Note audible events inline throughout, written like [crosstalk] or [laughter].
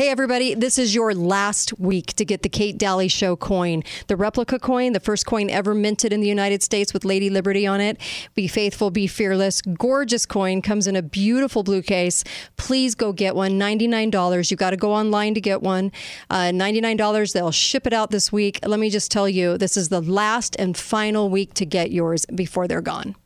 Hey, everybody, this is your last week to get the Kate Dalley Show coin. The replica coin, the first coin ever minted in the United States with Lady Liberty on it. Be faithful, be fearless. Gorgeous coin, comes in a beautiful blue case. Please go get one. $99. You got to go online to get one. Uh, $99. They'll ship it out this week. Let me just tell you, this is the last and final week to get yours before they're gone.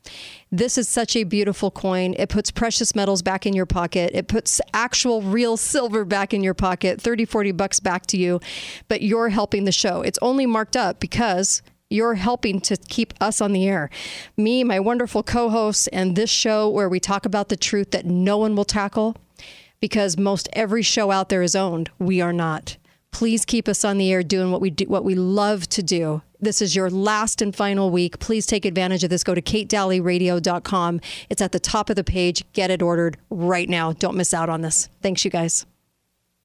This is such a beautiful coin. It puts precious metals back in your pocket. It puts actual real silver back in your pocket, 30, 40 bucks back to you. But you're helping the show. It's only marked up because you're helping to keep us on the air. Me, my wonderful co hosts, and this show where we talk about the truth that no one will tackle because most every show out there is owned. We are not. Please keep us on the air doing what we do, what we love to do. This is your last and final week. Please take advantage of this. Go to katedalleyradio.com. It's at the top of the page. Get it ordered right now. Don't miss out on this. Thanks, you guys.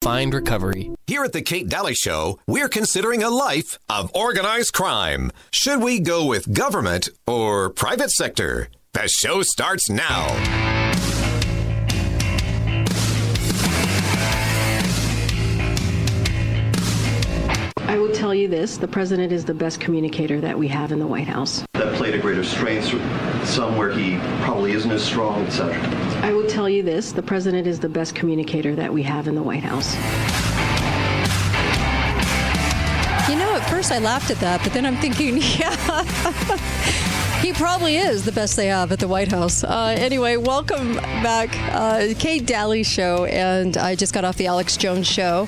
Find recovery. Here at the Kate Dalley Show, we're considering a life of organized crime. Should we go with government or private sector? The show starts now. I will tell you this the president is the best communicator that we have in the White House. That played a greater strength, some where he probably isn't as strong, etc. I will tell you this the president is the best communicator that we have in the White House. You know, at first I laughed at that, but then I'm thinking, [laughs] yeah. He probably is the best they have at the White House. Uh, anyway, welcome back, uh, Kate Dalley show, and I just got off the Alex Jones show,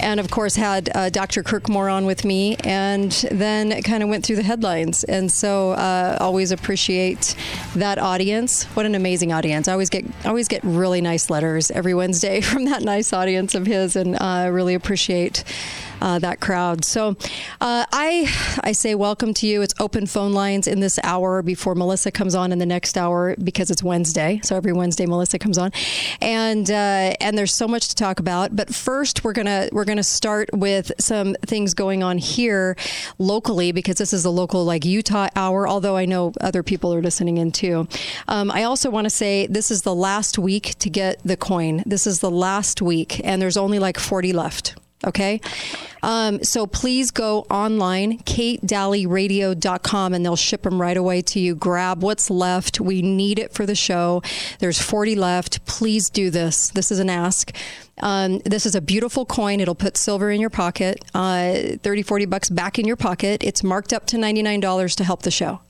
and of course had uh, Dr. Kirk Moore on with me, and then kind of went through the headlines, and so uh, always appreciate that audience. What an amazing audience! I always get always get really nice letters every Wednesday [laughs] from that nice audience of his, and I really appreciate uh, that crowd. So uh, I I say welcome to you. It's open phone lines in this hour before Melissa comes on in the next hour because it's Wednesday. So every Wednesday Melissa comes on, and uh, and there's so much to talk about. But first we're gonna we're gonna start with some things going on here locally because this is a local like Utah hour. Although I know other people are listening in too. Um, I also want to say this is the last week to get the coin. This is the last week, and there's only like 40 left. Okay. Um, so please go online, katedalleyradio.com, and they'll ship them right away to you. Grab what's left. We need it for the show. There's 40 left. Please do this. This is an ask. Um, this is a beautiful coin. It'll put silver in your pocket, uh, 30, 40 bucks back in your pocket. It's marked up to $99 to help the show.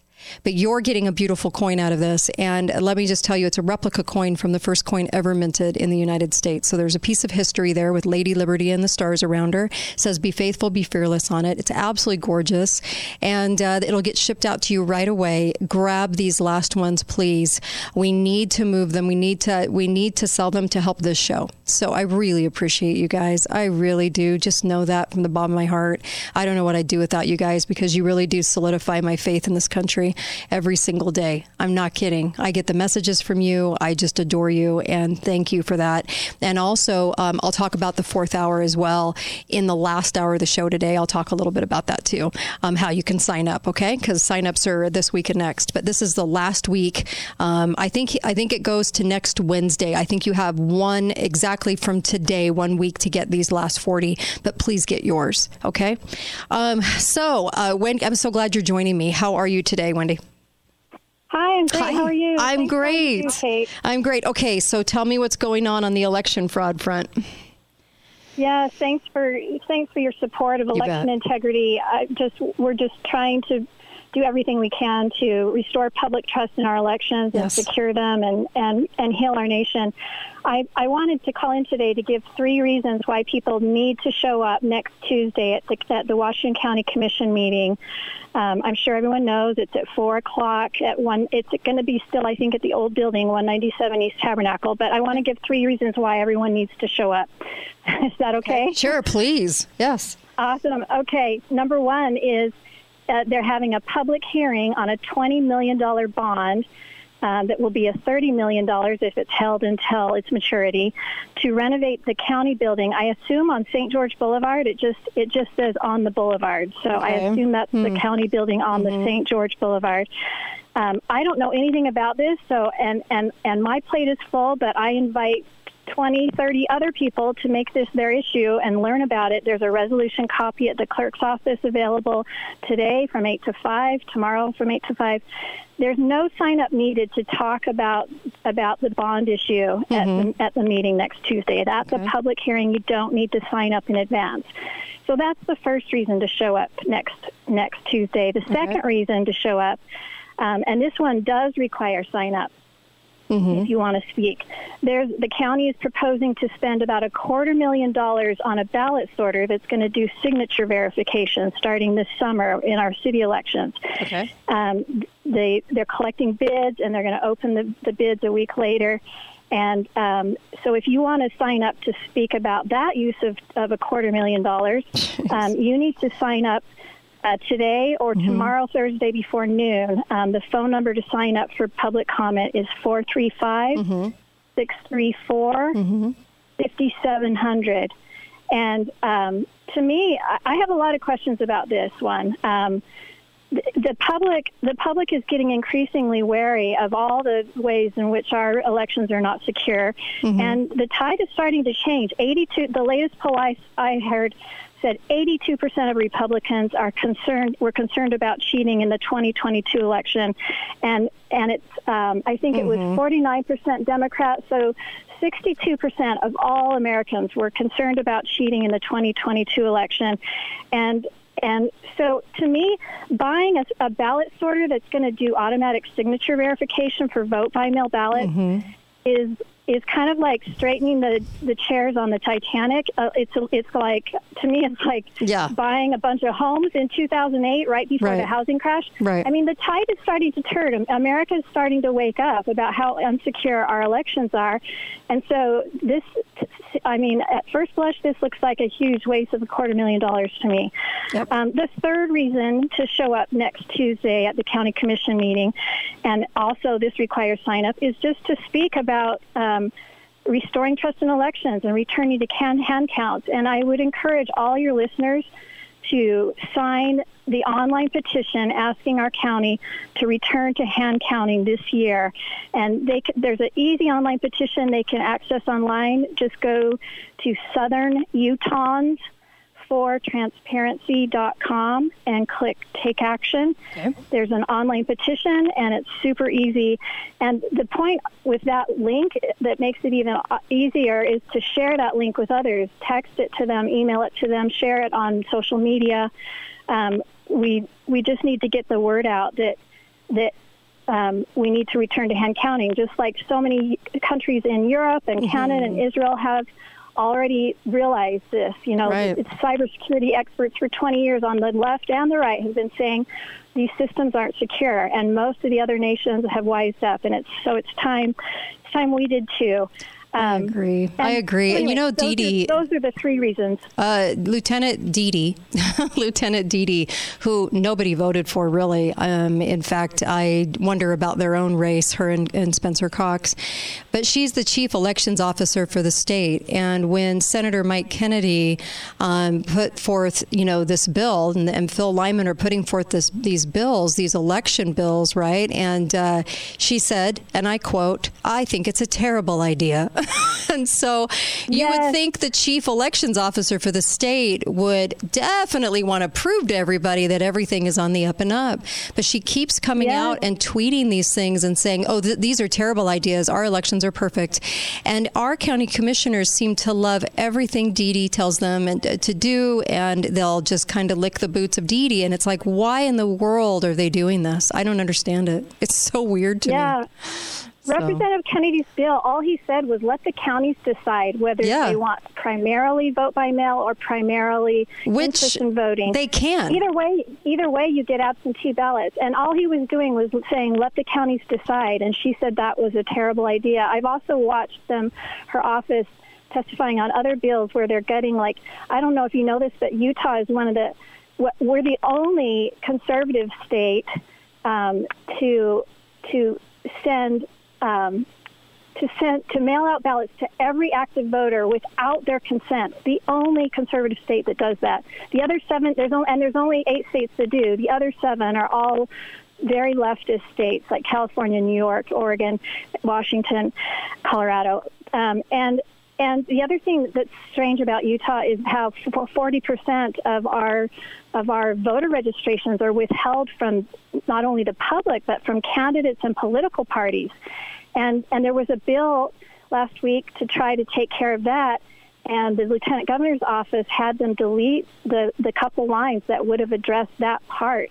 But you're getting a beautiful coin out of this. And let me just tell you, it's a replica coin from the first coin ever minted in the United States. So there's a piece of history there with Lady Liberty and the stars around her. It says, Be faithful, be fearless on it. It's absolutely gorgeous. And uh, it'll get shipped out to you right away. Grab these last ones, please. We need to move them. We need to, we need to sell them to help this show. So I really appreciate you guys. I really do. Just know that from the bottom of my heart. I don't know what I'd do without you guys because you really do solidify my faith in this country every single day. I'm not kidding. I get the messages from you. I just adore you and thank you for that. And also, um, I'll talk about the fourth hour as well in the last hour of the show today. I'll talk a little bit about that too, um, how you can sign up. Okay, because signups are this week and next. But this is the last week. Um, I think I think it goes to next Wednesday. I think you have one exactly from today, one week to get these last 40. But please get yours. Okay. Um, so, uh, Wendy, I'm so glad you're joining me. How are you today, Wendy? Hi, I'm great. Hi. How are you? I'm Thanks great. You, I'm great. Okay, so tell me what's going on on the election fraud front. Yeah, thanks for thanks for your support of election integrity. I just we're just trying to do everything we can to restore public trust in our elections yes. and secure them and, and, and heal our nation. I, I wanted to call in today to give three reasons why people need to show up next Tuesday at the, at the Washington County Commission meeting. Um, I'm sure everyone knows it's at four o'clock at one. It's going to be still, I think, at the old building, 197 East Tabernacle. But I want to give three reasons why everyone needs to show up. [laughs] Is that okay? Sure, please. Yes. Awesome. Okay. Number one is uh, they're having a public hearing on a $20 million bond. Uh, that will be a $30 million if it's held until its maturity to renovate the county building. I assume on St. George Boulevard. It just it just says on the boulevard, so okay. I assume that's hmm. the county building on mm-hmm. the St. George Boulevard. Um, I don't know anything about this, so and and and my plate is full, but I invite 20, 30 other people to make this their issue and learn about it. There's a resolution copy at the clerk's office available today from 8 to 5, tomorrow from 8 to 5. There's no sign up needed to talk about about the bond issue mm-hmm. at, the, at the meeting next Tuesday. That's okay. a public hearing. You don't need to sign up in advance. So that's the first reason to show up next next Tuesday. The second okay. reason to show up, um, and this one does require sign up, mm-hmm. if you want to speak. There's, the county is proposing to spend about a quarter million dollars on a ballot sorter that's going to do signature verification starting this summer in our city elections. Okay. Um, they they're collecting bids and they're going to open the, the bids a week later. And um, so, if you want to sign up to speak about that use of, of a quarter million dollars, [laughs] um, you need to sign up uh, today or mm-hmm. tomorrow, Thursday before noon. Um, the phone number to sign up for public comment is 435 mm-hmm. 634 5700. Mm-hmm. And um, to me, I have a lot of questions about this one. Um, the public the public is getting increasingly wary of all the ways in which our elections are not secure mm-hmm. and the tide is starting to change 82 the latest poll I, I heard said 82% of Republicans are concerned were concerned about cheating in the 2022 election, and and it's um, I think mm-hmm. it was 49% mm-hmm. Democrats. So 62% of all Americans were concerned about cheating in the 2022 election, and and so, to me, buying a, a ballot sorter that's going to do automatic signature verification for vote by mail ballots mm-hmm. is is kind of like straightening the the chairs on the Titanic. Uh, it's it's like to me, it's like yeah. buying a bunch of homes in 2008, right before right. the housing crash. Right. I mean, the tide is starting to turn. America is starting to wake up about how unsecure our elections are, and so this. I mean, at first blush, this looks like a huge waste of a quarter million dollars to me. Yep. Um, the third reason to show up next Tuesday at the county commission meeting, and also this requires sign up, is just to speak about. Um, restoring trust in elections and returning to can- hand counts. And I would encourage all your listeners to sign the online petition asking our county to return to hand counting this year. And they, there's an easy online petition they can access online. Just go to Southern Utahns for transparency.com and click take action. Okay. There's an online petition and it's super easy. And the point with that link that makes it even uh, easier is to share that link with others. Text it to them, email it to them, share it on social media. Um, we we just need to get the word out that that um, we need to return to hand counting, just like so many countries in Europe and mm-hmm. Canada and Israel have already realized this. You know, right. it's cybersecurity experts for 20 years on the left and the right have been saying these systems aren't secure, and most of the other nations have wised up, and it's so it's time. It's time we did too. Um, I agree. I agree. Anyway, and you know, Dee Dee. Those are the three reasons. Uh, Lieutenant Dee Dee, [laughs] Lieutenant Dee Dee, who nobody voted for really. Um, in fact, I wonder about their own race, her and, and, Spencer Cox. But she's the chief elections officer for the state. And when Senator Mike Kennedy um, put forth, you know, this bill, and, and, Phil Lyman are putting forth this, these bills, these election bills, right? And uh, she said, and I quote, "I think it's a terrible idea." [laughs] [laughs] and so you yes. would think the chief elections officer for the state would definitely want to prove to everybody that everything is on the up and up. But she keeps coming yes. out and tweeting these things and saying, oh, th- these are terrible ideas. Our elections are perfect. And our county commissioners seem to love everything Dee Dee tells them and, uh, to do, and they'll just kind of lick the boots of Dee Dee. And it's like, why in the world are they doing this? I don't understand it. It's so weird to yeah. me. So. Representative Kennedy's bill, all he said was let the counties decide whether yeah. they want primarily vote by mail or primarily Which in voting. They can. Either way, either way, you get absentee ballots. And all he was doing was saying let the counties decide. And she said that was a terrible idea. I've also watched them, her office, testifying on other bills where they're getting like I don't know if you know this, but Utah is one of the we're the only conservative state um, to to send um, to send to mail out ballots to every active voter without their consent. The only conservative state that does that. The other seven, there's only, and there's only eight states that do. The other seven are all very leftist states like California, New York, Oregon, Washington, Colorado. Um, and and the other thing that's strange about Utah is how 40% of our of our voter registrations are withheld from not only the public but from candidates and political parties. And and there was a bill last week to try to take care of that. And the lieutenant governor's office had them delete the, the couple lines that would have addressed that part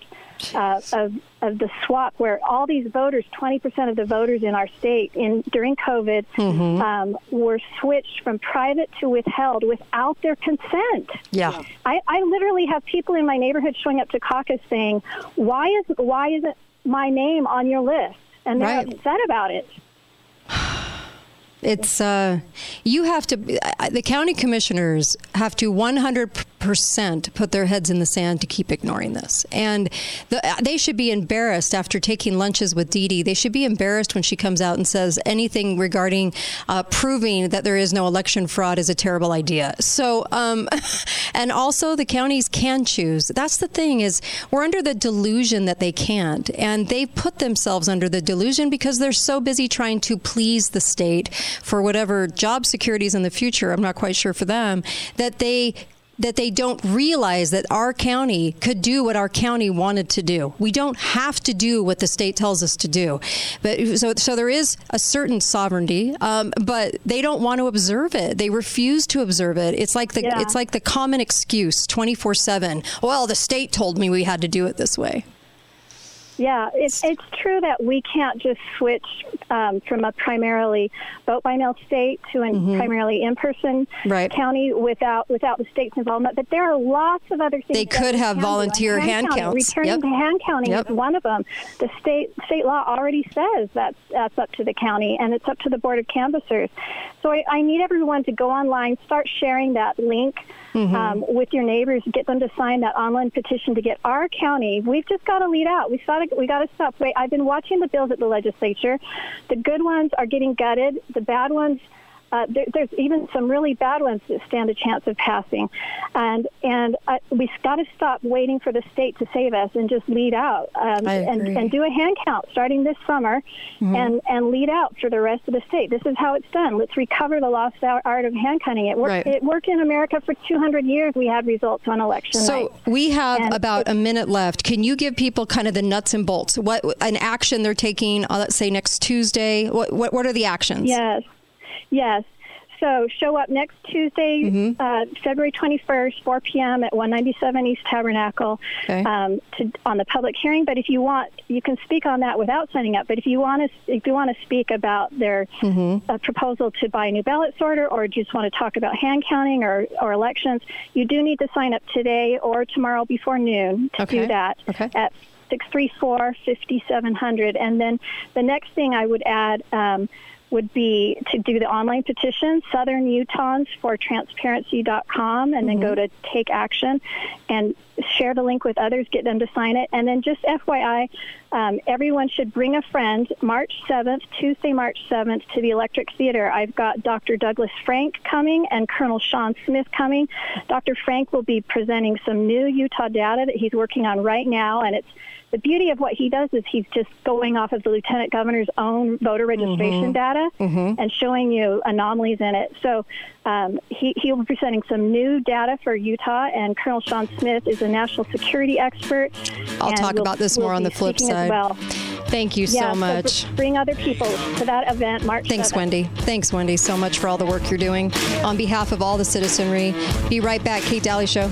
uh, of, of the swap, where all these voters, 20% of the voters in our state in during COVID, mm-hmm. um, were switched from private to withheld without their consent. Yeah, I, I literally have people in my neighborhood showing up to caucus saying, "Why is why isn't my name on your list?" And they're right. upset about it. It's uh, you have to. The county commissioners have to 100 percent put their heads in the sand to keep ignoring this, and the, they should be embarrassed after taking lunches with Dee Dee. They should be embarrassed when she comes out and says anything regarding uh, proving that there is no election fraud is a terrible idea. So, um, [laughs] and also the counties can choose. That's the thing is we're under the delusion that they can't, and they've put themselves under the delusion because they're so busy trying to please the state for whatever job securities in the future, I'm not quite sure for them, that they that they don't realize that our county could do what our county wanted to do. We don't have to do what the state tells us to do. But so, so there is a certain sovereignty, um, but they don't want to observe it. They refuse to observe it. It's like the yeah. it's like the common excuse, twenty four seven. Well, the state told me we had to do it this way. Yeah, it's it's true that we can't just switch um, from a primarily vote by mail state to a mm-hmm. primarily in person right. county without without the state's involvement. But there are lots of other things they could have volunteer hand, hand counts. Returning yep. to hand counting yep. is one of them. The state state law already says that that's up to the county and it's up to the board of canvassers. So I, I need everyone to go online, start sharing that link mm-hmm. um, with your neighbors, get them to sign that online petition to get our county. We've just got to lead out. We got to we got to stop. Wait, I've been watching the bills at the legislature. The good ones are getting gutted. The bad ones uh, there, there's even some really bad ones that stand a chance of passing, and and uh, we've got to stop waiting for the state to save us and just lead out um, and and do a hand count starting this summer, mm-hmm. and and lead out for the rest of the state. This is how it's done. Let's recover the lost art of hand counting. It worked. Right. It worked in America for 200 years. We had results on election so night. we have and about a minute left. Can you give people kind of the nuts and bolts? What an action they're taking? Uh, let's say next Tuesday. What what what are the actions? Yes. Yes. So show up next Tuesday, mm-hmm. uh, February 21st, 4 p.m. at 197 East Tabernacle okay. um, to, on the public hearing. But if you want, you can speak on that without signing up. But if you want to, if you want to speak about their mm-hmm. uh, proposal to buy a new ballot sorter, or just want to talk about hand counting or, or elections, you do need to sign up today or tomorrow before noon to okay. do that okay. at 634 5700. And then the next thing I would add. Um, would be to do the online petition, Southern Utahns for Transparency.com, and then mm-hmm. go to Take Action and share the link with others, get them to sign it. And then just FYI, um, everyone should bring a friend March 7th, Tuesday, March 7th, to the Electric Theater. I've got Dr. Douglas Frank coming and Colonel Shawn Smith coming. Dr. Frank will be presenting some new Utah data that he's working on right now, and it's the beauty of what he does is he's just going off of the lieutenant governor's own voter registration mm-hmm. data mm-hmm. and showing you anomalies in it. So um, he, he will be presenting some new data for Utah, and Colonel Shawn Smith is a national security expert. I'll talk we'll, about this we'll more on the flip side. well. Thank you yeah, so much. So bring other people to that event, March. Thanks, 7th. Wendy. Thanks, Wendy, so much for all the work you're doing. On behalf of all the citizenry, be right back. Kate Dalley Show.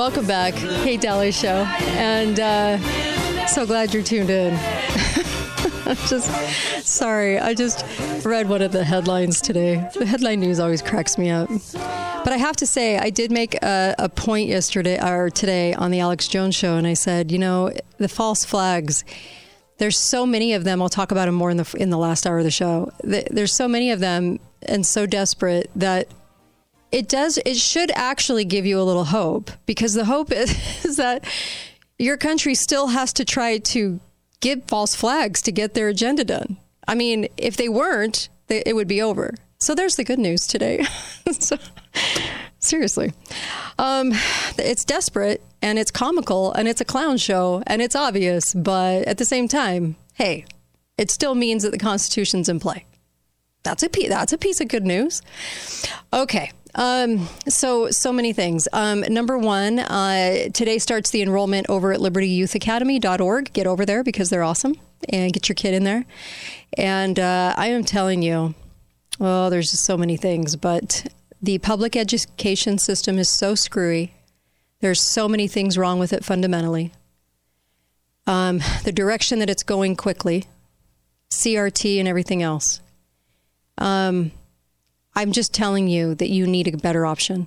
Welcome back, Kate Dalley Show, and uh, so glad you're tuned in. I'm [laughs] just sorry. I just read one of the headlines today. The headline news always cracks me up. But I have to say, I did make a, a point yesterday or today on the Alex Jones show, and I said, you know, the false flags. There's so many of them. I'll talk about them more in the in the last hour of the show. There's so many of them, and so desperate that it does. It should actually give you a little hope because the hope is, [laughs] is that your country still has to try to give false flags to get their agenda done. I mean, if they weren't, they, it would be over. So there's the good news today. [laughs] so, seriously. Um, it's desperate and it's comical and it's a clown show and it's obvious, but at the same time, hey, it still means that the Constitution's in play. That's a that's a piece of good news. Okay. Um, so so many things. Um, number one, uh, today starts the enrollment over at libertyyouthacademy.org. Get over there because they're awesome and get your kid in there. And uh, I am telling you, well, there's just so many things, but the public education system is so screwy. There's so many things wrong with it fundamentally. Um, the direction that it's going quickly, CRT and everything else. Um, I'm just telling you that you need a better option.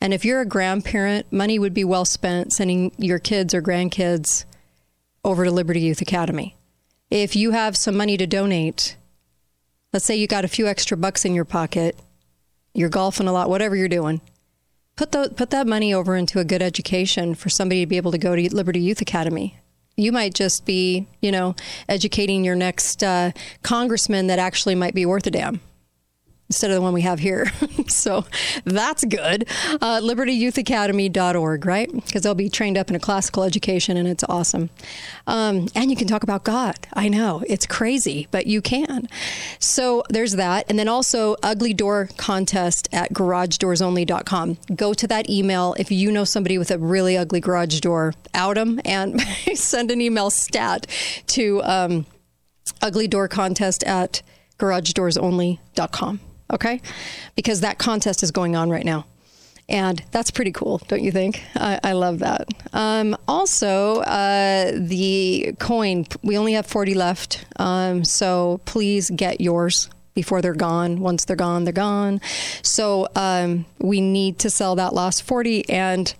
And if you're a grandparent, money would be well spent sending your kids or grandkids over to Liberty Youth Academy. If you have some money to donate, let's say you got a few extra bucks in your pocket, you're golfing a lot, whatever you're doing, put, the, put that money over into a good education for somebody to be able to go to Liberty Youth Academy. You might just be, you know, educating your next uh, congressman that actually might be worth a damn instead of the one we have here. [laughs] so that's good. Uh, LibertyYouthAcademy.org, right? Because they'll be trained up in a classical education and it's awesome. Um, and you can talk about God. I know it's crazy, but you can. So there's that. And then also Ugly Door Contest at GarageDoorsOnly.com. Go to that email if you know somebody with a really ugly garage door, out them and [laughs] send an email stat to um, Ugly Door Contest at GarageDoorsOnly.com okay? Because that contest is going on right now. And that's pretty cool, don't you think? I, I love that. Um, also, uh, the coin, we only have 40 left. Um, so please get yours before they're gone. Once they're gone, they're gone. So um, we need to sell that last 40. And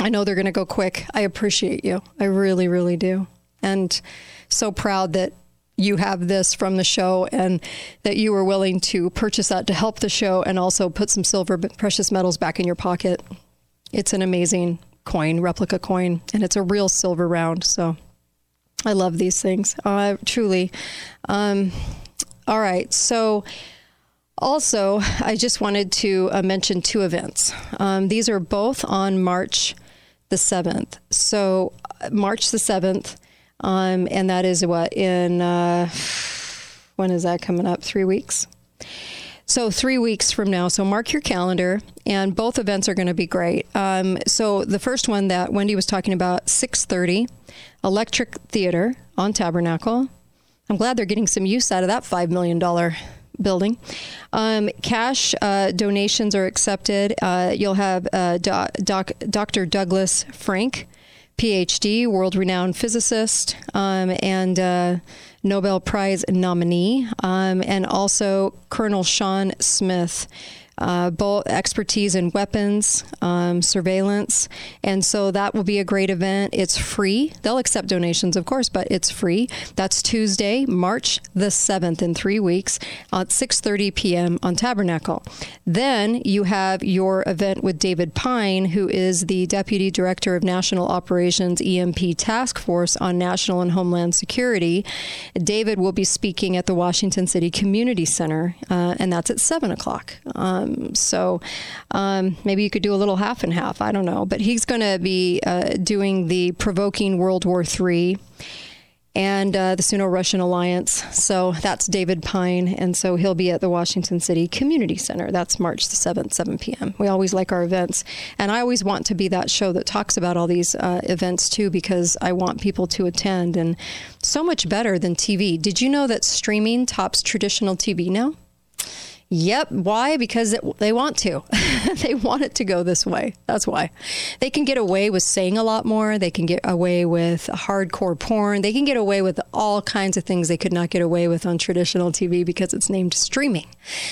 I know they're going to go quick. I appreciate you. I really, really do. And so proud that you have this from the show and that you were willing to purchase that to help the show and also put some silver precious metals back in your pocket. It's an amazing coin, replica coin, and it's a real silver round. So I love these things, uh, truly. Um, all right. So also, I just wanted to uh, mention two events. Um, these are both on March the 7th. So, uh, March the 7th, um, and that is what in uh, when is that coming up? Three weeks. So three weeks from now. So mark your calendar, and both events are going to be great. Um, so the first one that Wendy was talking about, six thirty, Electric Theater on Tabernacle. I'm glad they're getting some use out of that five million dollar building. Um, cash uh, donations are accepted. Uh, you'll have uh, doc, doc, Dr. Douglas Frank PhD, world renowned physicist, um, and uh, Nobel Prize nominee, um, and also Colonel Shawn Smith uh, both expertise in weapons, um, surveillance. And so that will be a great event. It's free. They'll accept donations, of course, but it's free. That's Tuesday, March the 7th in three weeks at 6.30 p.m. on Tabernacle. Then you have your event with David Pyne, who is the Deputy Director of National Operations EMP Task Force on National and Homeland Security. David will be speaking at the Washington City Community Center, uh, and that's at 7 o'clock. Um, um, so um, maybe you could do a little half and half. I don't know. But he's going to be uh, doing the Provoking World War III and uh, the Sino Russian Alliance. So that's David Pyne. And so he'll be at the Washington City Community Center. That's March the 7th, 7 p.m. We always like our events. And I always want to be that show that talks about all these uh, events too, because I want people to attend. And so much better than TV. Did you know that streaming tops traditional TV now? Yep. Why? Because it, they want to. [laughs] they want it to go this way. That's why. They can get away with saying a lot more. They can get away with hardcore porn. They can get away with all kinds of things they could not get away with on traditional TV because it's named streaming.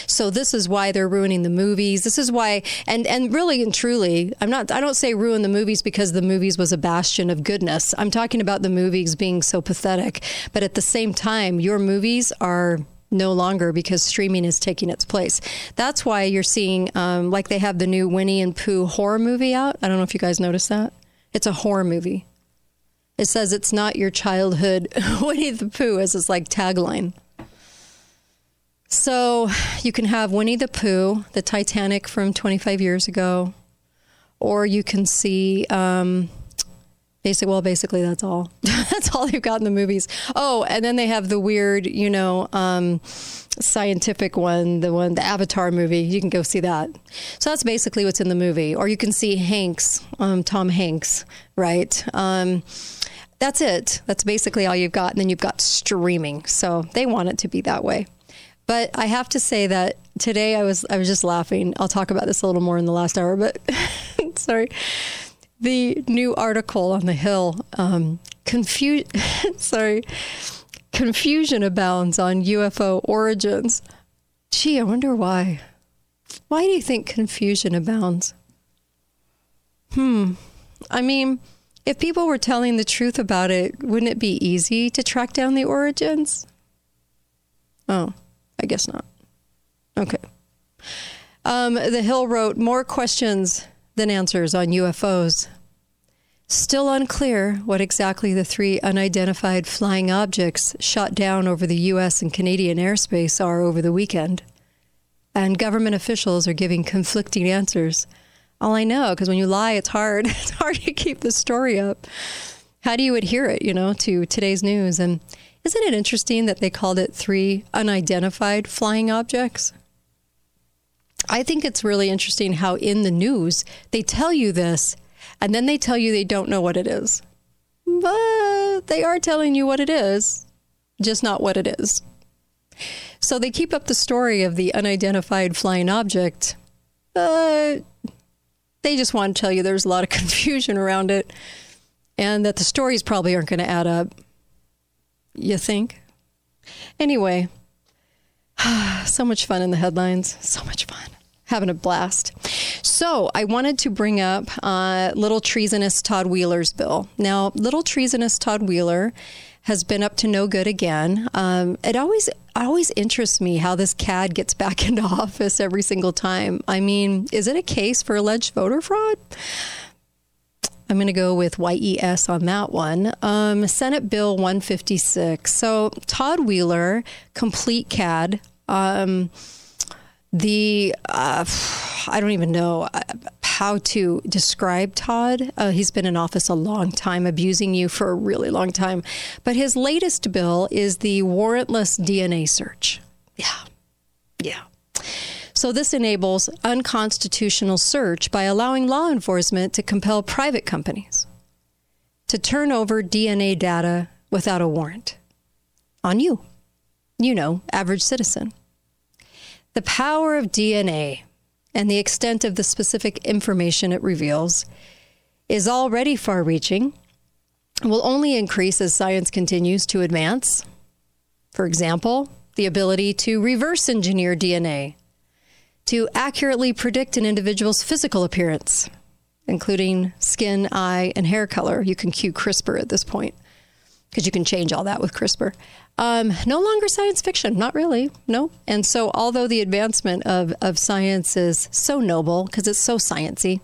So this is why they're ruining the movies. This is why, and and really and truly, I'm not. I don't say ruin the movies because the movies was a bastion of goodness. I'm talking about the movies being so pathetic. But at the same time, your movies are no longer because streaming is taking its place. That's why you're seeing, um, like, they have the new Winnie and Pooh horror movie out. I don't know if you guys noticed that. It's a horror movie. It says it's not your childhood [laughs] Winnie the Pooh as its like tagline. So you can have Winnie the Pooh, the Titanic from 25 years ago, or you can see um, Basic. Well, basically, that's all. [laughs] that's all they've got in the movies. Oh, and then they have the weird, you know, um, scientific one, the one, the Avatar movie. You can go see that. So that's basically what's in the movie. Or you can see Hanks, um, Tom Hanks, right? Um, that's it. That's basically all you've got. And then you've got streaming. So they want it to be that way. But I have to say that today I was I was just laughing. I'll talk about this a little more in the last hour, but [laughs] sorry the new article on the Hill. Um, confu- [laughs] sorry, confusion abounds on UFO origins. Gee, I wonder why. Why do you think confusion abounds? Hmm. I mean, if people were telling the truth about it, wouldn't it be easy to track down the origins? Oh, I guess not. Okay. Um, the Hill wrote more questions than answers on UFOs. Still unclear what exactly the three unidentified flying objects shot down over the U.S. and Canadian airspace are over the weekend. And government officials are giving conflicting answers. All I know, because when you lie, it's hard. [laughs] It's hard to keep the story up. How do you adhere it, you know, to today's news? And isn't it interesting that they called it three unidentified flying objects? I think it's really interesting how in the news they tell you this and then they tell you they don't know what it is. But they are telling you what it is, just not what it is. So they keep up the story of the unidentified flying object, but they just want to tell you there's a lot of [laughs] confusion around it and that the stories probably aren't going to add up. You think? Anyway, [sighs] so much fun in the headlines. So much fun having a blast. So I wanted to bring up uh, little treasonous Todd Weiler's bill. Now, little treasonous Todd Weiler has been up to no good again. Um, it always always interests me how this cad gets back [laughs] into office every single time. I mean, is it a case for alleged voter fraud? I'm going to go with YES on that one. Um, Senate Bill 156. So Todd Weiler, complete cad. Um, the uh, I don't even know uh, how to describe Todd. Uh, he's been in office a long time, abusing you for a really long time. But his latest bill is the warrantless DNA search. Yeah, yeah. So this enables unconstitutional search by allowing law enforcement to compel private companies to turn over DNA data without a warrant on you. You know, average citizen. The power of DNA and the extent of the specific information it reveals is already far reaching, will only increase as science continues to advance. For example, the ability to reverse engineer DNA, to accurately predict an individual's physical appearance, including skin, eye, and hair color. You can cue CRISPR at this point because you can change all that with CRISPR. Um, no longer science fiction, not really, no. And so, although the advancement of, of science is so noble because it's so sciency,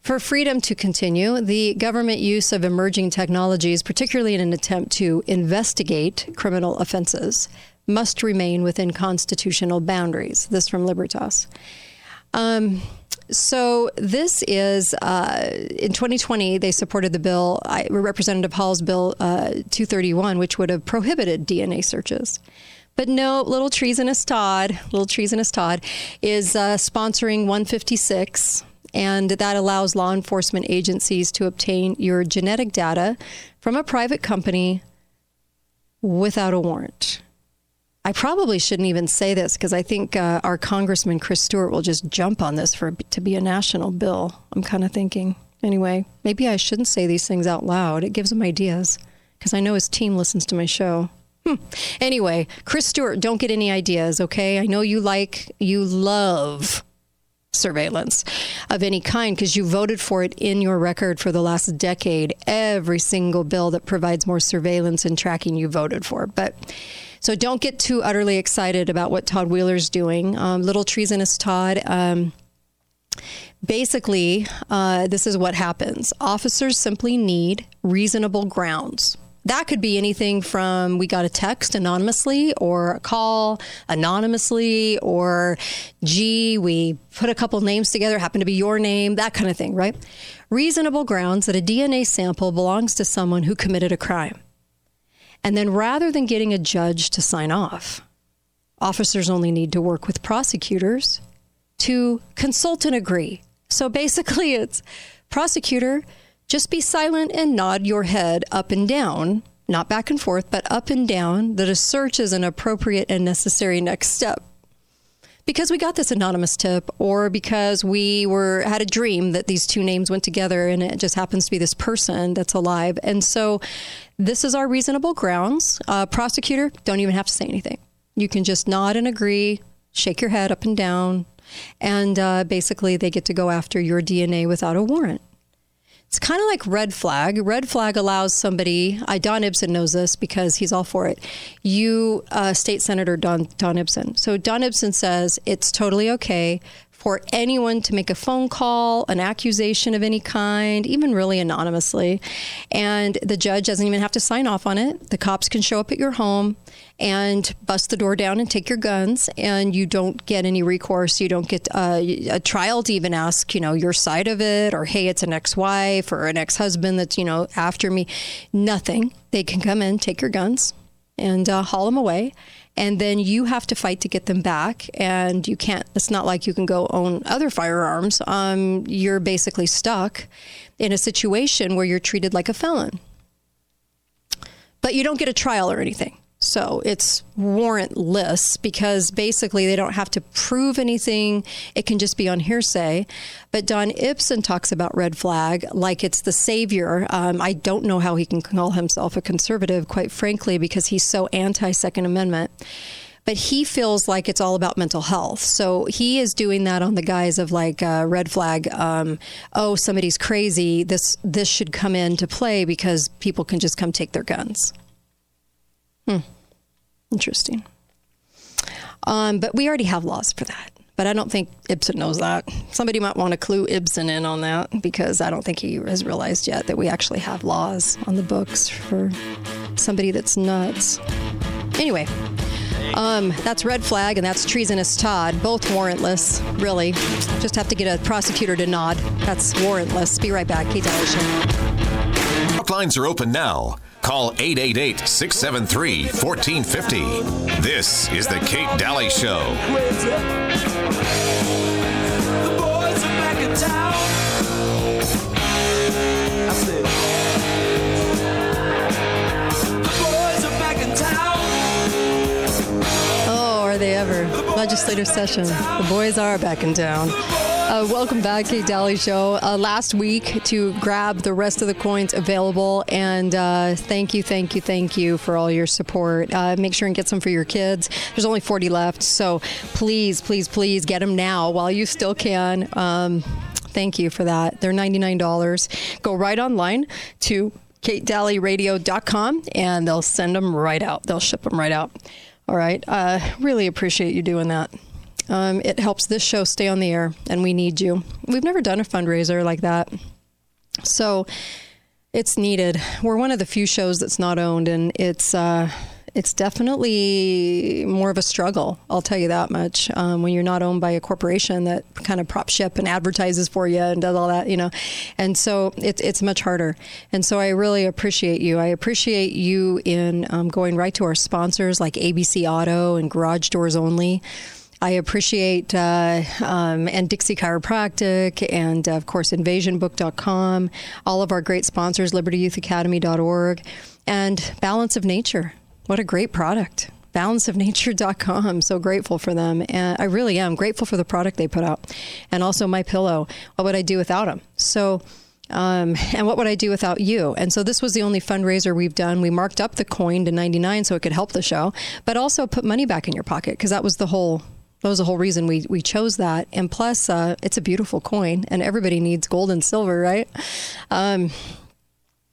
for freedom to continue, the government use of emerging technologies, particularly in an attempt to investigate criminal offenses, must remain within constitutional boundaries. This from Libertas. Um, so this is uh, in 2020 they supported the bill, I, Representative Hall's bill uh, 231, which would have prohibited DNA searches. But no, little treasonous Todd, little treasonous Todd, is uh, sponsoring 156, and that allows law enforcement agencies to obtain your genetic data from a private company without a warrant. I probably shouldn't even say this because I think uh, our Congressman Chris Stewart will just jump on this for to be a national bill. I'm kind of thinking. Anyway, maybe I shouldn't say these things out loud. It gives him ideas because I know his team listens to my show. Hmm. Anyway, Chris Stewart, don't get any ideas, okay? I know you like, you love surveillance of any kind because you voted for it in your record for the last decade. Every single bill that provides more surveillance and tracking, you voted for. But so don't get too utterly excited about what Todd Weiler's doing. Um, little treasonous Todd. Um, basically, uh, this is what happens officers simply need reasonable grounds. That could be anything from we got a text anonymously or a call anonymously or gee, we put a couple names together, happen to be your name, that kind of thing, right? Reasonable grounds that a DNA sample belongs to someone who committed a crime. And then rather than getting a judge to sign off, officers only need to work with prosecutors to consult and agree. So basically, it's prosecutor, just be silent and nod your head up and down, not back and forth, but up and down, that a search is an appropriate and necessary next step. Because we got this anonymous tip, or because we were had a dream that these two names went together, and it just happens to be this person that's alive, and so this is our reasonable grounds. Uh, prosecutor, don't even have to say anything. You can just nod and agree, shake your head up and down, and uh, basically they get to go after your DNA without a warrant. It's kind of like red flag. Red flag allows somebody. I Don Ipson knows this because he's all for it. You, uh, State Senator Don Don Ipson. So Don Ipson says it's totally okay for anyone to make a phone call, an accusation of any kind, even really anonymously, and the judge doesn't even have to sign off on it. The cops can show up at your home and bust the door down and take your guns, and you don't get any recourse. You don't get uh, a trial to even ask, you know, your side of it, or hey, it's an ex-wife or an ex-husband that's you know after me. Nothing. They can come in, take your guns, and uh, haul them away. And then you have to fight to get them back, and you can't. It's not like you can go own other firearms. Um, you're basically stuck in a situation where you're treated like a felon, but you don't get a trial or anything. So it's warrantless because basically they don't have to prove anything. It can just be on hearsay. But Don Ipson talks about red flag like it's the savior. Um, I don't know how he can call himself a conservative, quite frankly, because he's so anti Second Amendment. But he feels like it's all about mental health. So he is doing that on the guise of like uh, red flag. Um, oh, somebody's crazy. This this should come into play because people can just come take their guns. Hmm. Interesting. Um, but we already have laws for that. But I don't think Ipson knows that. Somebody might want to clue Ipson in on that because I don't think he has realized yet that we actually have laws on the books for somebody that's nuts. Anyway, um, that's red flag and that's treasonous Todd. Both warrantless, really. Just have to get a prosecutor to nod. That's warrantless. Be right back. Kate Dalley Lines are open now. Call 888 673 1450. This is The Kate Dalley Show. Oh, are they ever? Legislative session. The boys are back in town. Uh, welcome back, Kate Dalley Show. Uh, last week to grab the rest of the coins available, and uh, thank you, thank you, thank you for all your support. Uh, make sure and get some for your kids. There's only 40 left, so please, please, please get them now while you still can. Um, thank you for that. They're $99. Go right online to katedalleyradio.com, and they'll send them right out. They'll ship them right out. All right. Uh, really appreciate you doing that. Um, it helps this show stay on the air, and we need you. We've never done a fundraiser like that. So it's needed. We're one of the few shows that's not owned, and it's. Uh, it's definitely more of a struggle. I'll tell you that much. Um, when you're not owned by a corporation that kind of props you up and advertises for you and does all that, you know, and so it's it's much harder. And so I really appreciate you. I appreciate you in um, going right to our sponsors like ABC Auto and Garage Doors Only. I appreciate uh, um, and Dixie Chiropractic and, uh, of course, InvasionBook.com, all of our great sponsors, LibertyYouthAcademy.org, and Balance of Nature. What a great product. balanceofnature.com. So grateful for them. And I really am grateful for the product they put out. And also my pillow. What would I do without them? So, um, and what would I do without you? And so this was the only fundraiser we've done. We marked up the coin to 99 so it could help the show, but also put money back in your pocket because that was the whole that was the whole reason we, we chose that. And plus, uh, it's a beautiful coin, and everybody needs gold and silver, right? Um,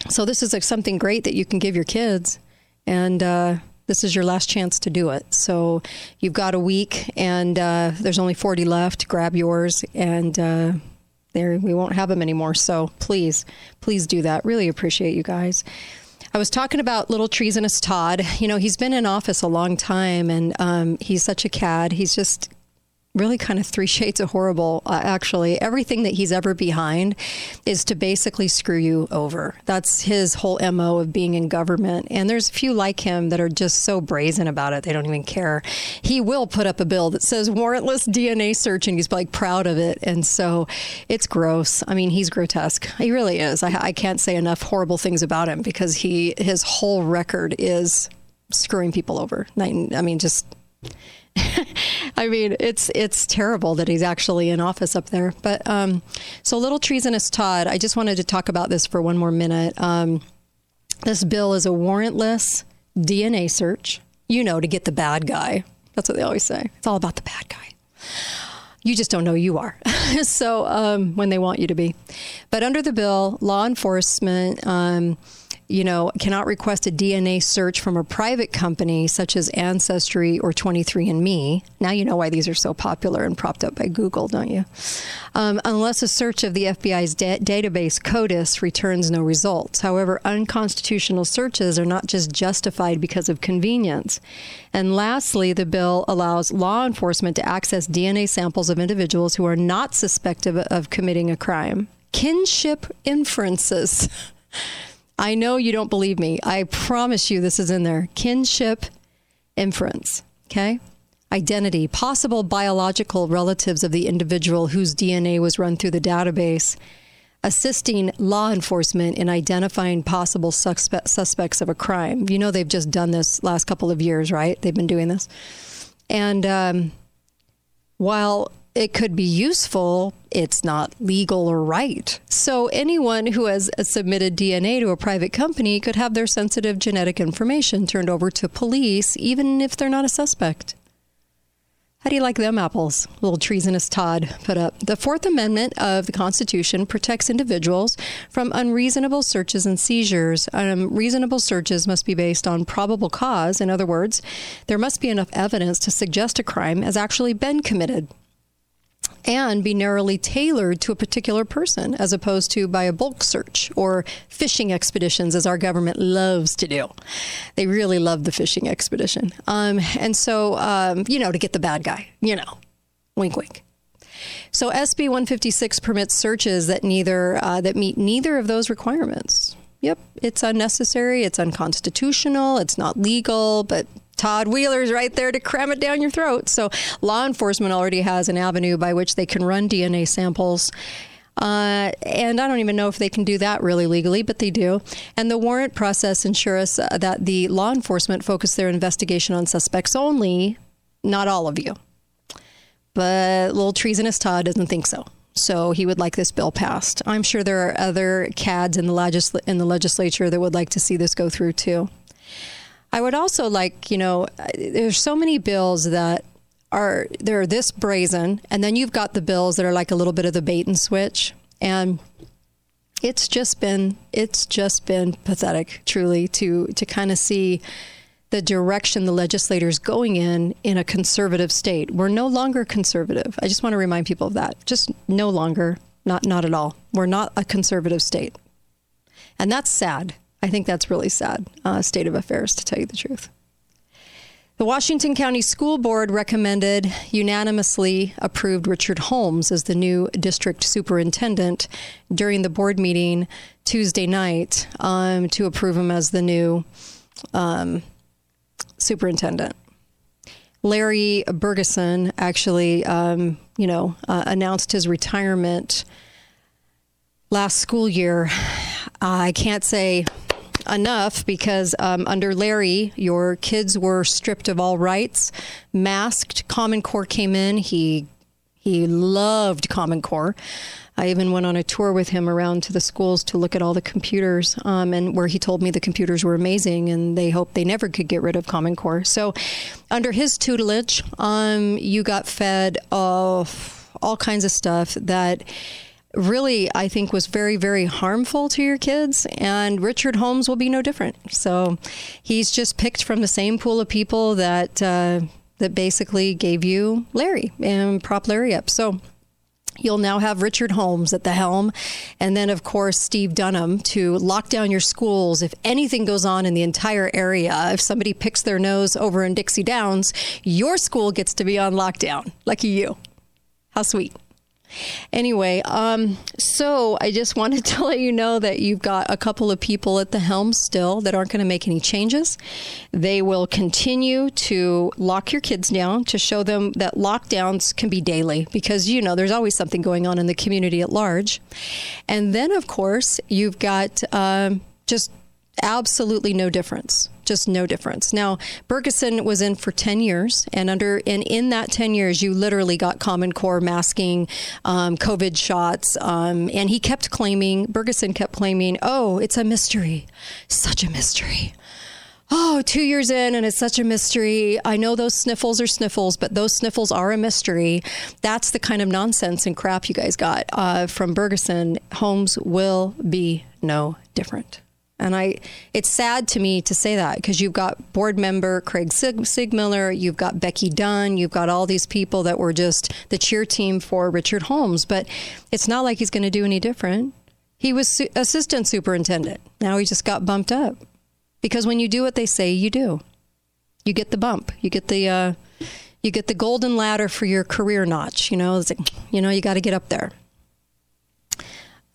so this is like something great that you can give your kids, and uh, this is your last chance to do it. So you've got a week, and uh, there's only 40 left. Grab yours, and uh, there we won't have them anymore. So please, please do that. Really appreciate you guys. I was talking about Little Treasonous Todd. You know, he's been in office a long time, and um, he's such a cad. He's just really kind of three [laughs] shades of horrible, uh, actually. Everything that he's ever behind is to basically screw you over. That's his whole MO of being in government. And there's a few like him that are just so brazen about it, they don't even care. He will put up a bill that says warrantless DNA search, and he's like proud of it. And so it's gross. I mean, he's grotesque. He really is. I, I can't say enough horrible things about him because he his whole record is screwing people over. I mean, just [laughs] I mean, it's it's terrible that he's actually in office up there. But um, so, little treasonous Todd. I just wanted to talk about this for one more minute. Um, this bill is a warrantless DNA search. You know, to get the bad guy. That's what they always say. It's all about the bad guy. You just don't know you are. [laughs] so um, when they want you to be, but under the bill, law enforcement um, you know, cannot request a DNA search from a private company such as Ancestry or 23andMe. Now you know why these are so popular and propped up by Google, don't you? Um, unless a search of the FBI's da- database CODIS returns no results. However, unconstitutional searches are not just justified because of convenience. And lastly, the bill allows law enforcement to access DNA samples of individuals who are not suspected of committing a crime. Kinship inferences. [laughs] I know you don't believe me. I promise you this is in there. Kinship inference. Okay. Identity, possible biological relatives of the individual whose DNA was run through the database, assisting law enforcement in identifying possible suspe- suspects of a crime. You know, they've just done this last couple of years, right? They've been doing this. And um, while it could be useful, it's not legal or right. So, anyone who has submitted DNA to a private company could have their sensitive genetic information turned over to police, even if they're not a suspect. How do you like them apples? Little treasonous Todd put up. The Fourth Amendment of the Constitution protects individuals from unreasonable searches and seizures. Um, reasonable searches must be based on probable cause. In other words, there must be enough evidence to suggest a crime has actually been committed and be narrowly tailored to a particular person as opposed to by a bulk search or fishing expeditions, as our government loves to do. They really love the fishing expedition. Um, and so, um, you know, to get the bad guy, you know, wink, wink. So SB 156 permits searches that neither uh, that meet neither of those requirements. Yep, it's unnecessary, it's unconstitutional, it's not legal, but Todd Weiler's right there to cram it down your throat. So law enforcement already has an avenue by which they can run DNA samples. Uh, and I don't even know if they can do that really legally, but they do. And the warrant process ensures uh, that the law enforcement focus their investigation on suspects only, not all of you. But little treasonous Todd doesn't think so. So he would like this bill passed. I'm sure there are other CADs in the, legisl- in the legislature that would like to see this go through too. I would also like, you know, there's so many bills that are they're this brazen, and then you've got the bills that are like a little bit of the bait and switch, and it's just been it's just been pathetic, truly, to to kind of see the direction the legislators going in in a conservative state. We're no longer conservative. I just want to remind people of that. Just no longer, not not at all. We're not a conservative state, and that's sad. I think that's really sad uh, state of affairs, to tell you the truth. The Washington County School Board recommended, unanimously approved Richard Holmes as the new district superintendent during the board meeting Tuesday night um, to approve him as the new um, superintendent. Larry Bergeson actually, um, you know, uh, announced his retirement last school year. I can't say enough because um, under Larry, your kids were stripped of all rights, masked. Common Core came in. He he loved Common Core. I even went on a tour with him around to the schools to look at all the computers, um, and where he told me the computers were amazing, and they hoped they never could get rid of Common Core. So, under his tutelage, um, you got fed of all kinds of stuff that really I think was very very harmful to your kids and Richard Holmes will be no different so he's just picked from the same pool of people that uh, that basically gave you Larry and prop Larry up so You'll now have Richard Holmes at the helm, and then, of course, Steve Dunham to lock down your schools. If anything goes on in the entire area, if somebody picks their nose over in Dixie Downs, your school gets to be on lockdown. Lucky you. How sweet. Anyway, um, so I just wanted [laughs] to let you know that you've got a couple of people at the helm still that aren't going to make any changes. They will continue to lock your kids down to show them that lockdowns can be daily because, you know, there's always something going on in the community at large. And then, of course, you've got um, just absolutely no difference just no difference. Now, Bergeson was in for 10 years, and under and in that 10 years, you literally got Common Core masking, um, COVID shots, um, and he kept claiming, Bergeson kept claiming, oh, it's a mystery, such a mystery. Oh, two years in, and it's such a mystery. I know those sniffles are sniffles, but those sniffles are a mystery. That's the kind of nonsense and crap you guys got uh, from Bergeson. Holmes will be no different. And I, it's sad to me to say that because you've got board member Craig Sig- Seegmiller, you've got Becky Dunn, you've got all these people that were just the cheer team for Richard Holmes. But it's not like he's going to do any different. He was su- assistant superintendent. Now he just got bumped up because when you do what they say, you do. You get the bump. You get the, uh, you get the golden ladder for your career notch. You know, like, you know, you got to get up there.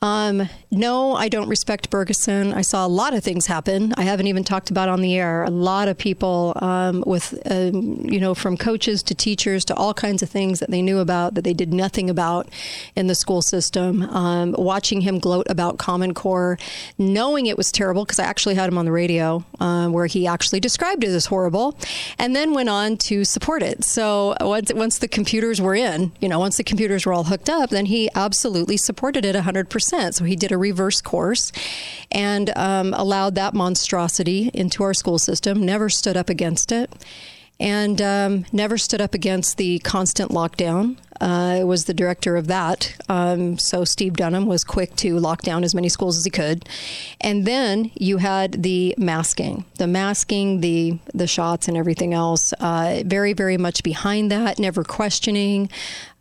Um, no, I don't respect Bergeson. I saw a lot of things happen. I haven't even talked about on the air. A lot of people um, with, um, you know, from coaches to teachers to all kinds of things that they knew about that they did nothing about in the school system. Um, watching him gloat about Common Core, knowing it was terrible because I actually had him on the radio uh, where he actually described it as horrible, and then went on to support it. So once once the computers were in, you know, once the computers were all hooked up, then he absolutely supported it 100 percent. So he did a reverse course and um, allowed that monstrosity into our school system. Never stood up against it and um, never stood up against the constant lockdown. Uh, was the director of that. Um, so Steve Dunham was quick to lock down as many schools as he could. And then you had the masking, the masking, the the shots, and everything else. Uh, very, very much behind that, never questioning.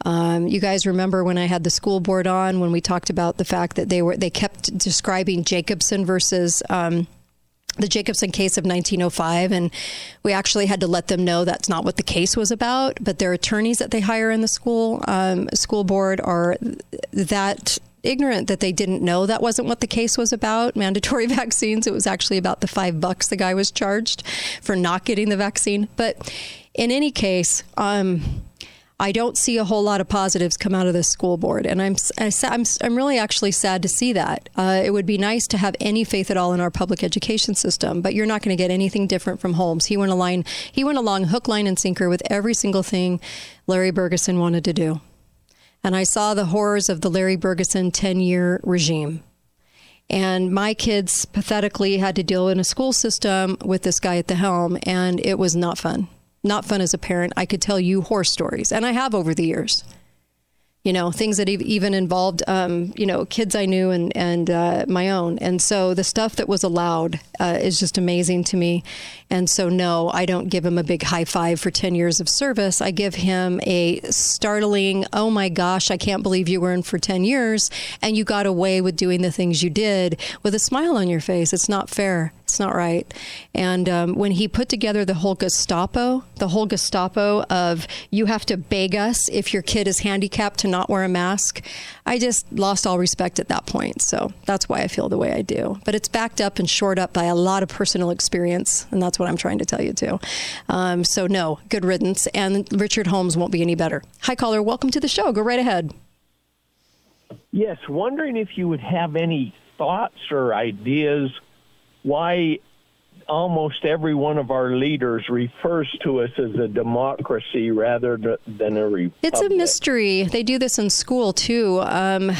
Um, you guys remember when I had the school board on when we talked about the fact that they were they kept describing Jacobson versus. Um, the Jacobson case of 1905, and we actually had to let them know that's not what the case was about. But their attorneys that they hire in the school um, school board are that ignorant that they didn't know that wasn't what the case was about [laughs] mandatory vaccines it was actually about the five bucks the guy was charged for not getting the vaccine but in any case um, I don't see a whole lot of positives come out of this school board, and I'm I'm I'm really actually sad to see that. Uh, it would be nice to have any faith at all in our public education system, but you're not going to get anything different from Holmes. He went along he went along hook, line, and sinker with every single thing Larry Bergeson wanted to do, and I saw the horrors of the Larry Bergeson 10 year regime. And my kids pathetically had to deal in a school system with this guy at the helm, and it was not fun not fun as a parent. I could tell you horror stories, and I have over the years you know, things that even involved, um, you know, kids I knew and, and uh, my own. And so the stuff that was allowed uh, is just amazing to me. And so, no, I don't give him a big high five for 10 years of service. I give him a startling, oh my gosh, I can't believe you were in for 10 years and you got away with doing the things you did with a smile on your face. It's not fair. It's not right. And um, when he put together the whole Gestapo, the whole Gestapo of you have to beg us if your kid is handicapped to not wear a mask, I just lost all respect at that point. So that's why I feel the way I do. But it's backed up and shored up by a lot of personal experience. And that's what I'm trying to tell you, too. Um, so, no, good riddance. And Richard Holmes won't be any better. Hi, caller. Welcome to the show. Go right ahead. Yes, wondering if you would have any thoughts or ideas why almost every one of our leaders refers to us as a democracy rather than a republic. It's a mystery. They do this in school too. Um,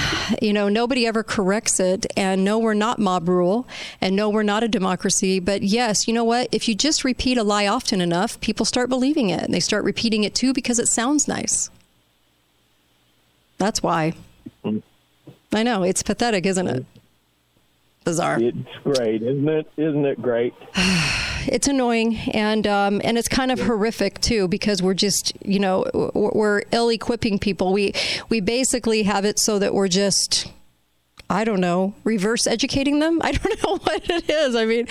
you know, nobody ever corrects it. And no, we're not mob rule. And no, we're not a democracy. But yes, you know what? If you just repeat a lie often enough, people start believing it. And they start repeating it too because it sounds nice. That's why. Mm. I know. It's pathetic, isn't it? Bizarre. It's great, isn't it? Isn't it great? [sighs] it's annoying and um, and it's kind of horrific too because we're just you know we're ill equipping people. We we basically have it so that we're just I don't know, reverse educating them. I don't [laughs] know what it is. I mean,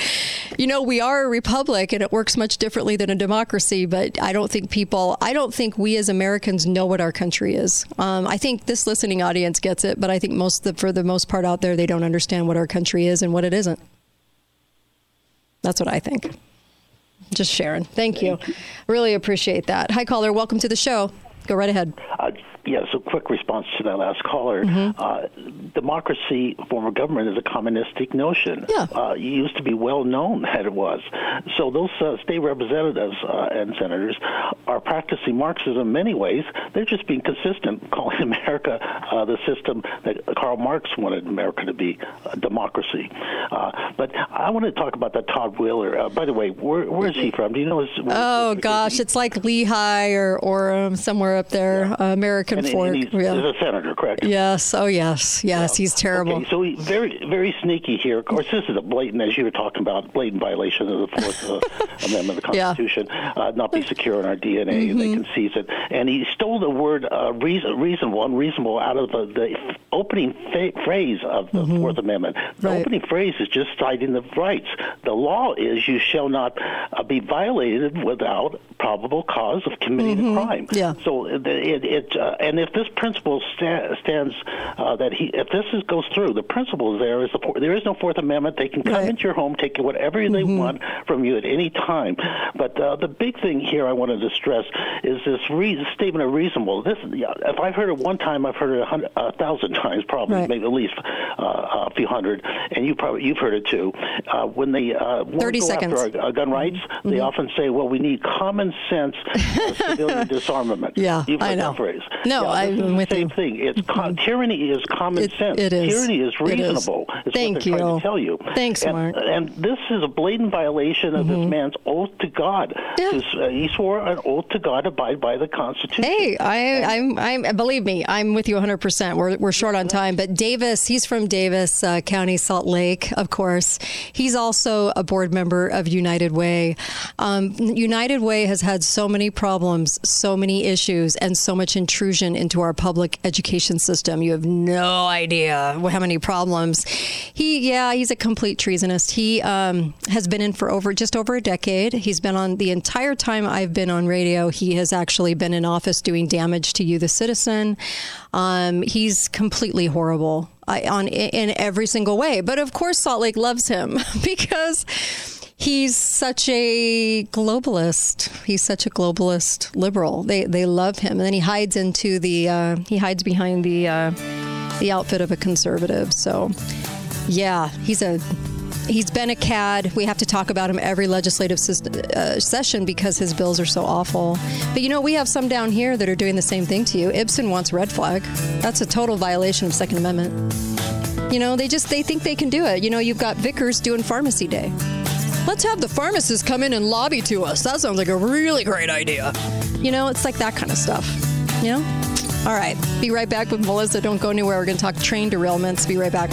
you know, we are a republic and it works much differently than a democracy, but I don't think people, I don't think we as Americans know what our country is. Um, I think this listening audience gets it, but I think most, the, for the most part out there, they don't understand what our country is and what it isn't. That's what I think. Just Sharon. Thank, you. Really appreciate that. Hi, caller. Welcome to the show. Go right ahead. Uh, yeah, so quick response to that last caller. Mm-hmm. Uh, democracy, form of government, is a communistic notion. Yeah. Uh, it used to be well known that it was. So those uh, state representatives uh, and senators are practicing Marxism in many ways. They're just being consistent, [laughs] calling America uh, the system that Karl Marx wanted America to be, a democracy. Uh, but I want to talk about that Todd Weiler. by the way, where, where is he from? Do you know his? Oh, gosh, it's like Lehi or, or um, somewhere up there, yeah. American and, for and he's, yeah. a senator, correct? Yes. Oh, yes. Yes. Yeah. He's terrible. Okay, so he, very, very sneaky here. Of course, this is a blatant, as you were talking about, blatant violation of the Fourth uh, [laughs] Amendment of the Constitution. Yeah. Uh, not be secure in our DNA, mm-hmm. and they can seize it. And he stole the word uh, reason, reasonable, unreasonable out of the, the opening fa- phrase of the mm-hmm. Fourth Amendment. The right. opening phrase is just citing the rights. The law is you shall not uh, be violated without probable cause of committing mm-hmm. a crime. Yeah. So it, it, it uh, and if this principle sta- stands uh, that he, if this is, goes through, the principle is there is the, there is no Fourth Amendment. They can come right. into your home, take whatever mm-hmm. they want from you at any time. But uh, the big thing here I wanted to stress is this re- statement of reasonable. This, if I've heard it one time, I've heard it a, hundred, a thousand [laughs] times, probably right. maybe at least uh, a few hundred, and you probably you've heard it too. Uh, when they uh, thirty go seconds after our, gun rights, mm-hmm. they often say, "Well, we need common sense civilian [laughs] disarmament." Yeah, you've heard I know. that phrase. No, yeah, I'm with same you. thing. It's mm-hmm. tyranny is common it, sense. It is. Tyranny is reasonable. It is. Thank you. Trying to tell you. Thanks, and, Mark. And this is a blatant violation of mm-hmm. this man's oath to God. Yeah. Uh, he swore an oath to God, abide by the Constitution. Hey, I, I'm, I'm, believe me, I'm with you 100. percent We're we're short on time, but Davis, he's from Davis uh, County, Salt Lake, of course. He's also a board member of United Way. Um, United Way has had so many problems, so many issues, and so much intrusion into our public education system. You have no idea how many problems. He, yeah, he's a complete treasonist. He um, has been in for over just over a decade. He's been on the entire time I've been on radio. He has actually been in office doing damage to you, the citizen. Um, he's completely horrible uh, on in every single way. But of course, Salt Lake loves him [laughs] because he's such a globalist. He's such a globalist liberal. They they love him, and then he hides into the uh, he hides behind the uh, the outfit of a conservative. So, yeah, he's a he's been a cad. We have to talk about him every legislative uh, session because his bills are so awful. But you know, we have some down here that are doing the same thing to you. Ipson wants red flag. That's a total violation of Second Amendment. You know, they just they think they can do it. You know, you've got Vickers doing pharmacy day. Let's have the pharmacists come in and lobby to us. That sounds like a really great idea. You know, it's like that kind of stuff. You know? All right. Be right back with Melissa. Don't go anywhere. We're going to talk train derailments. Be right back.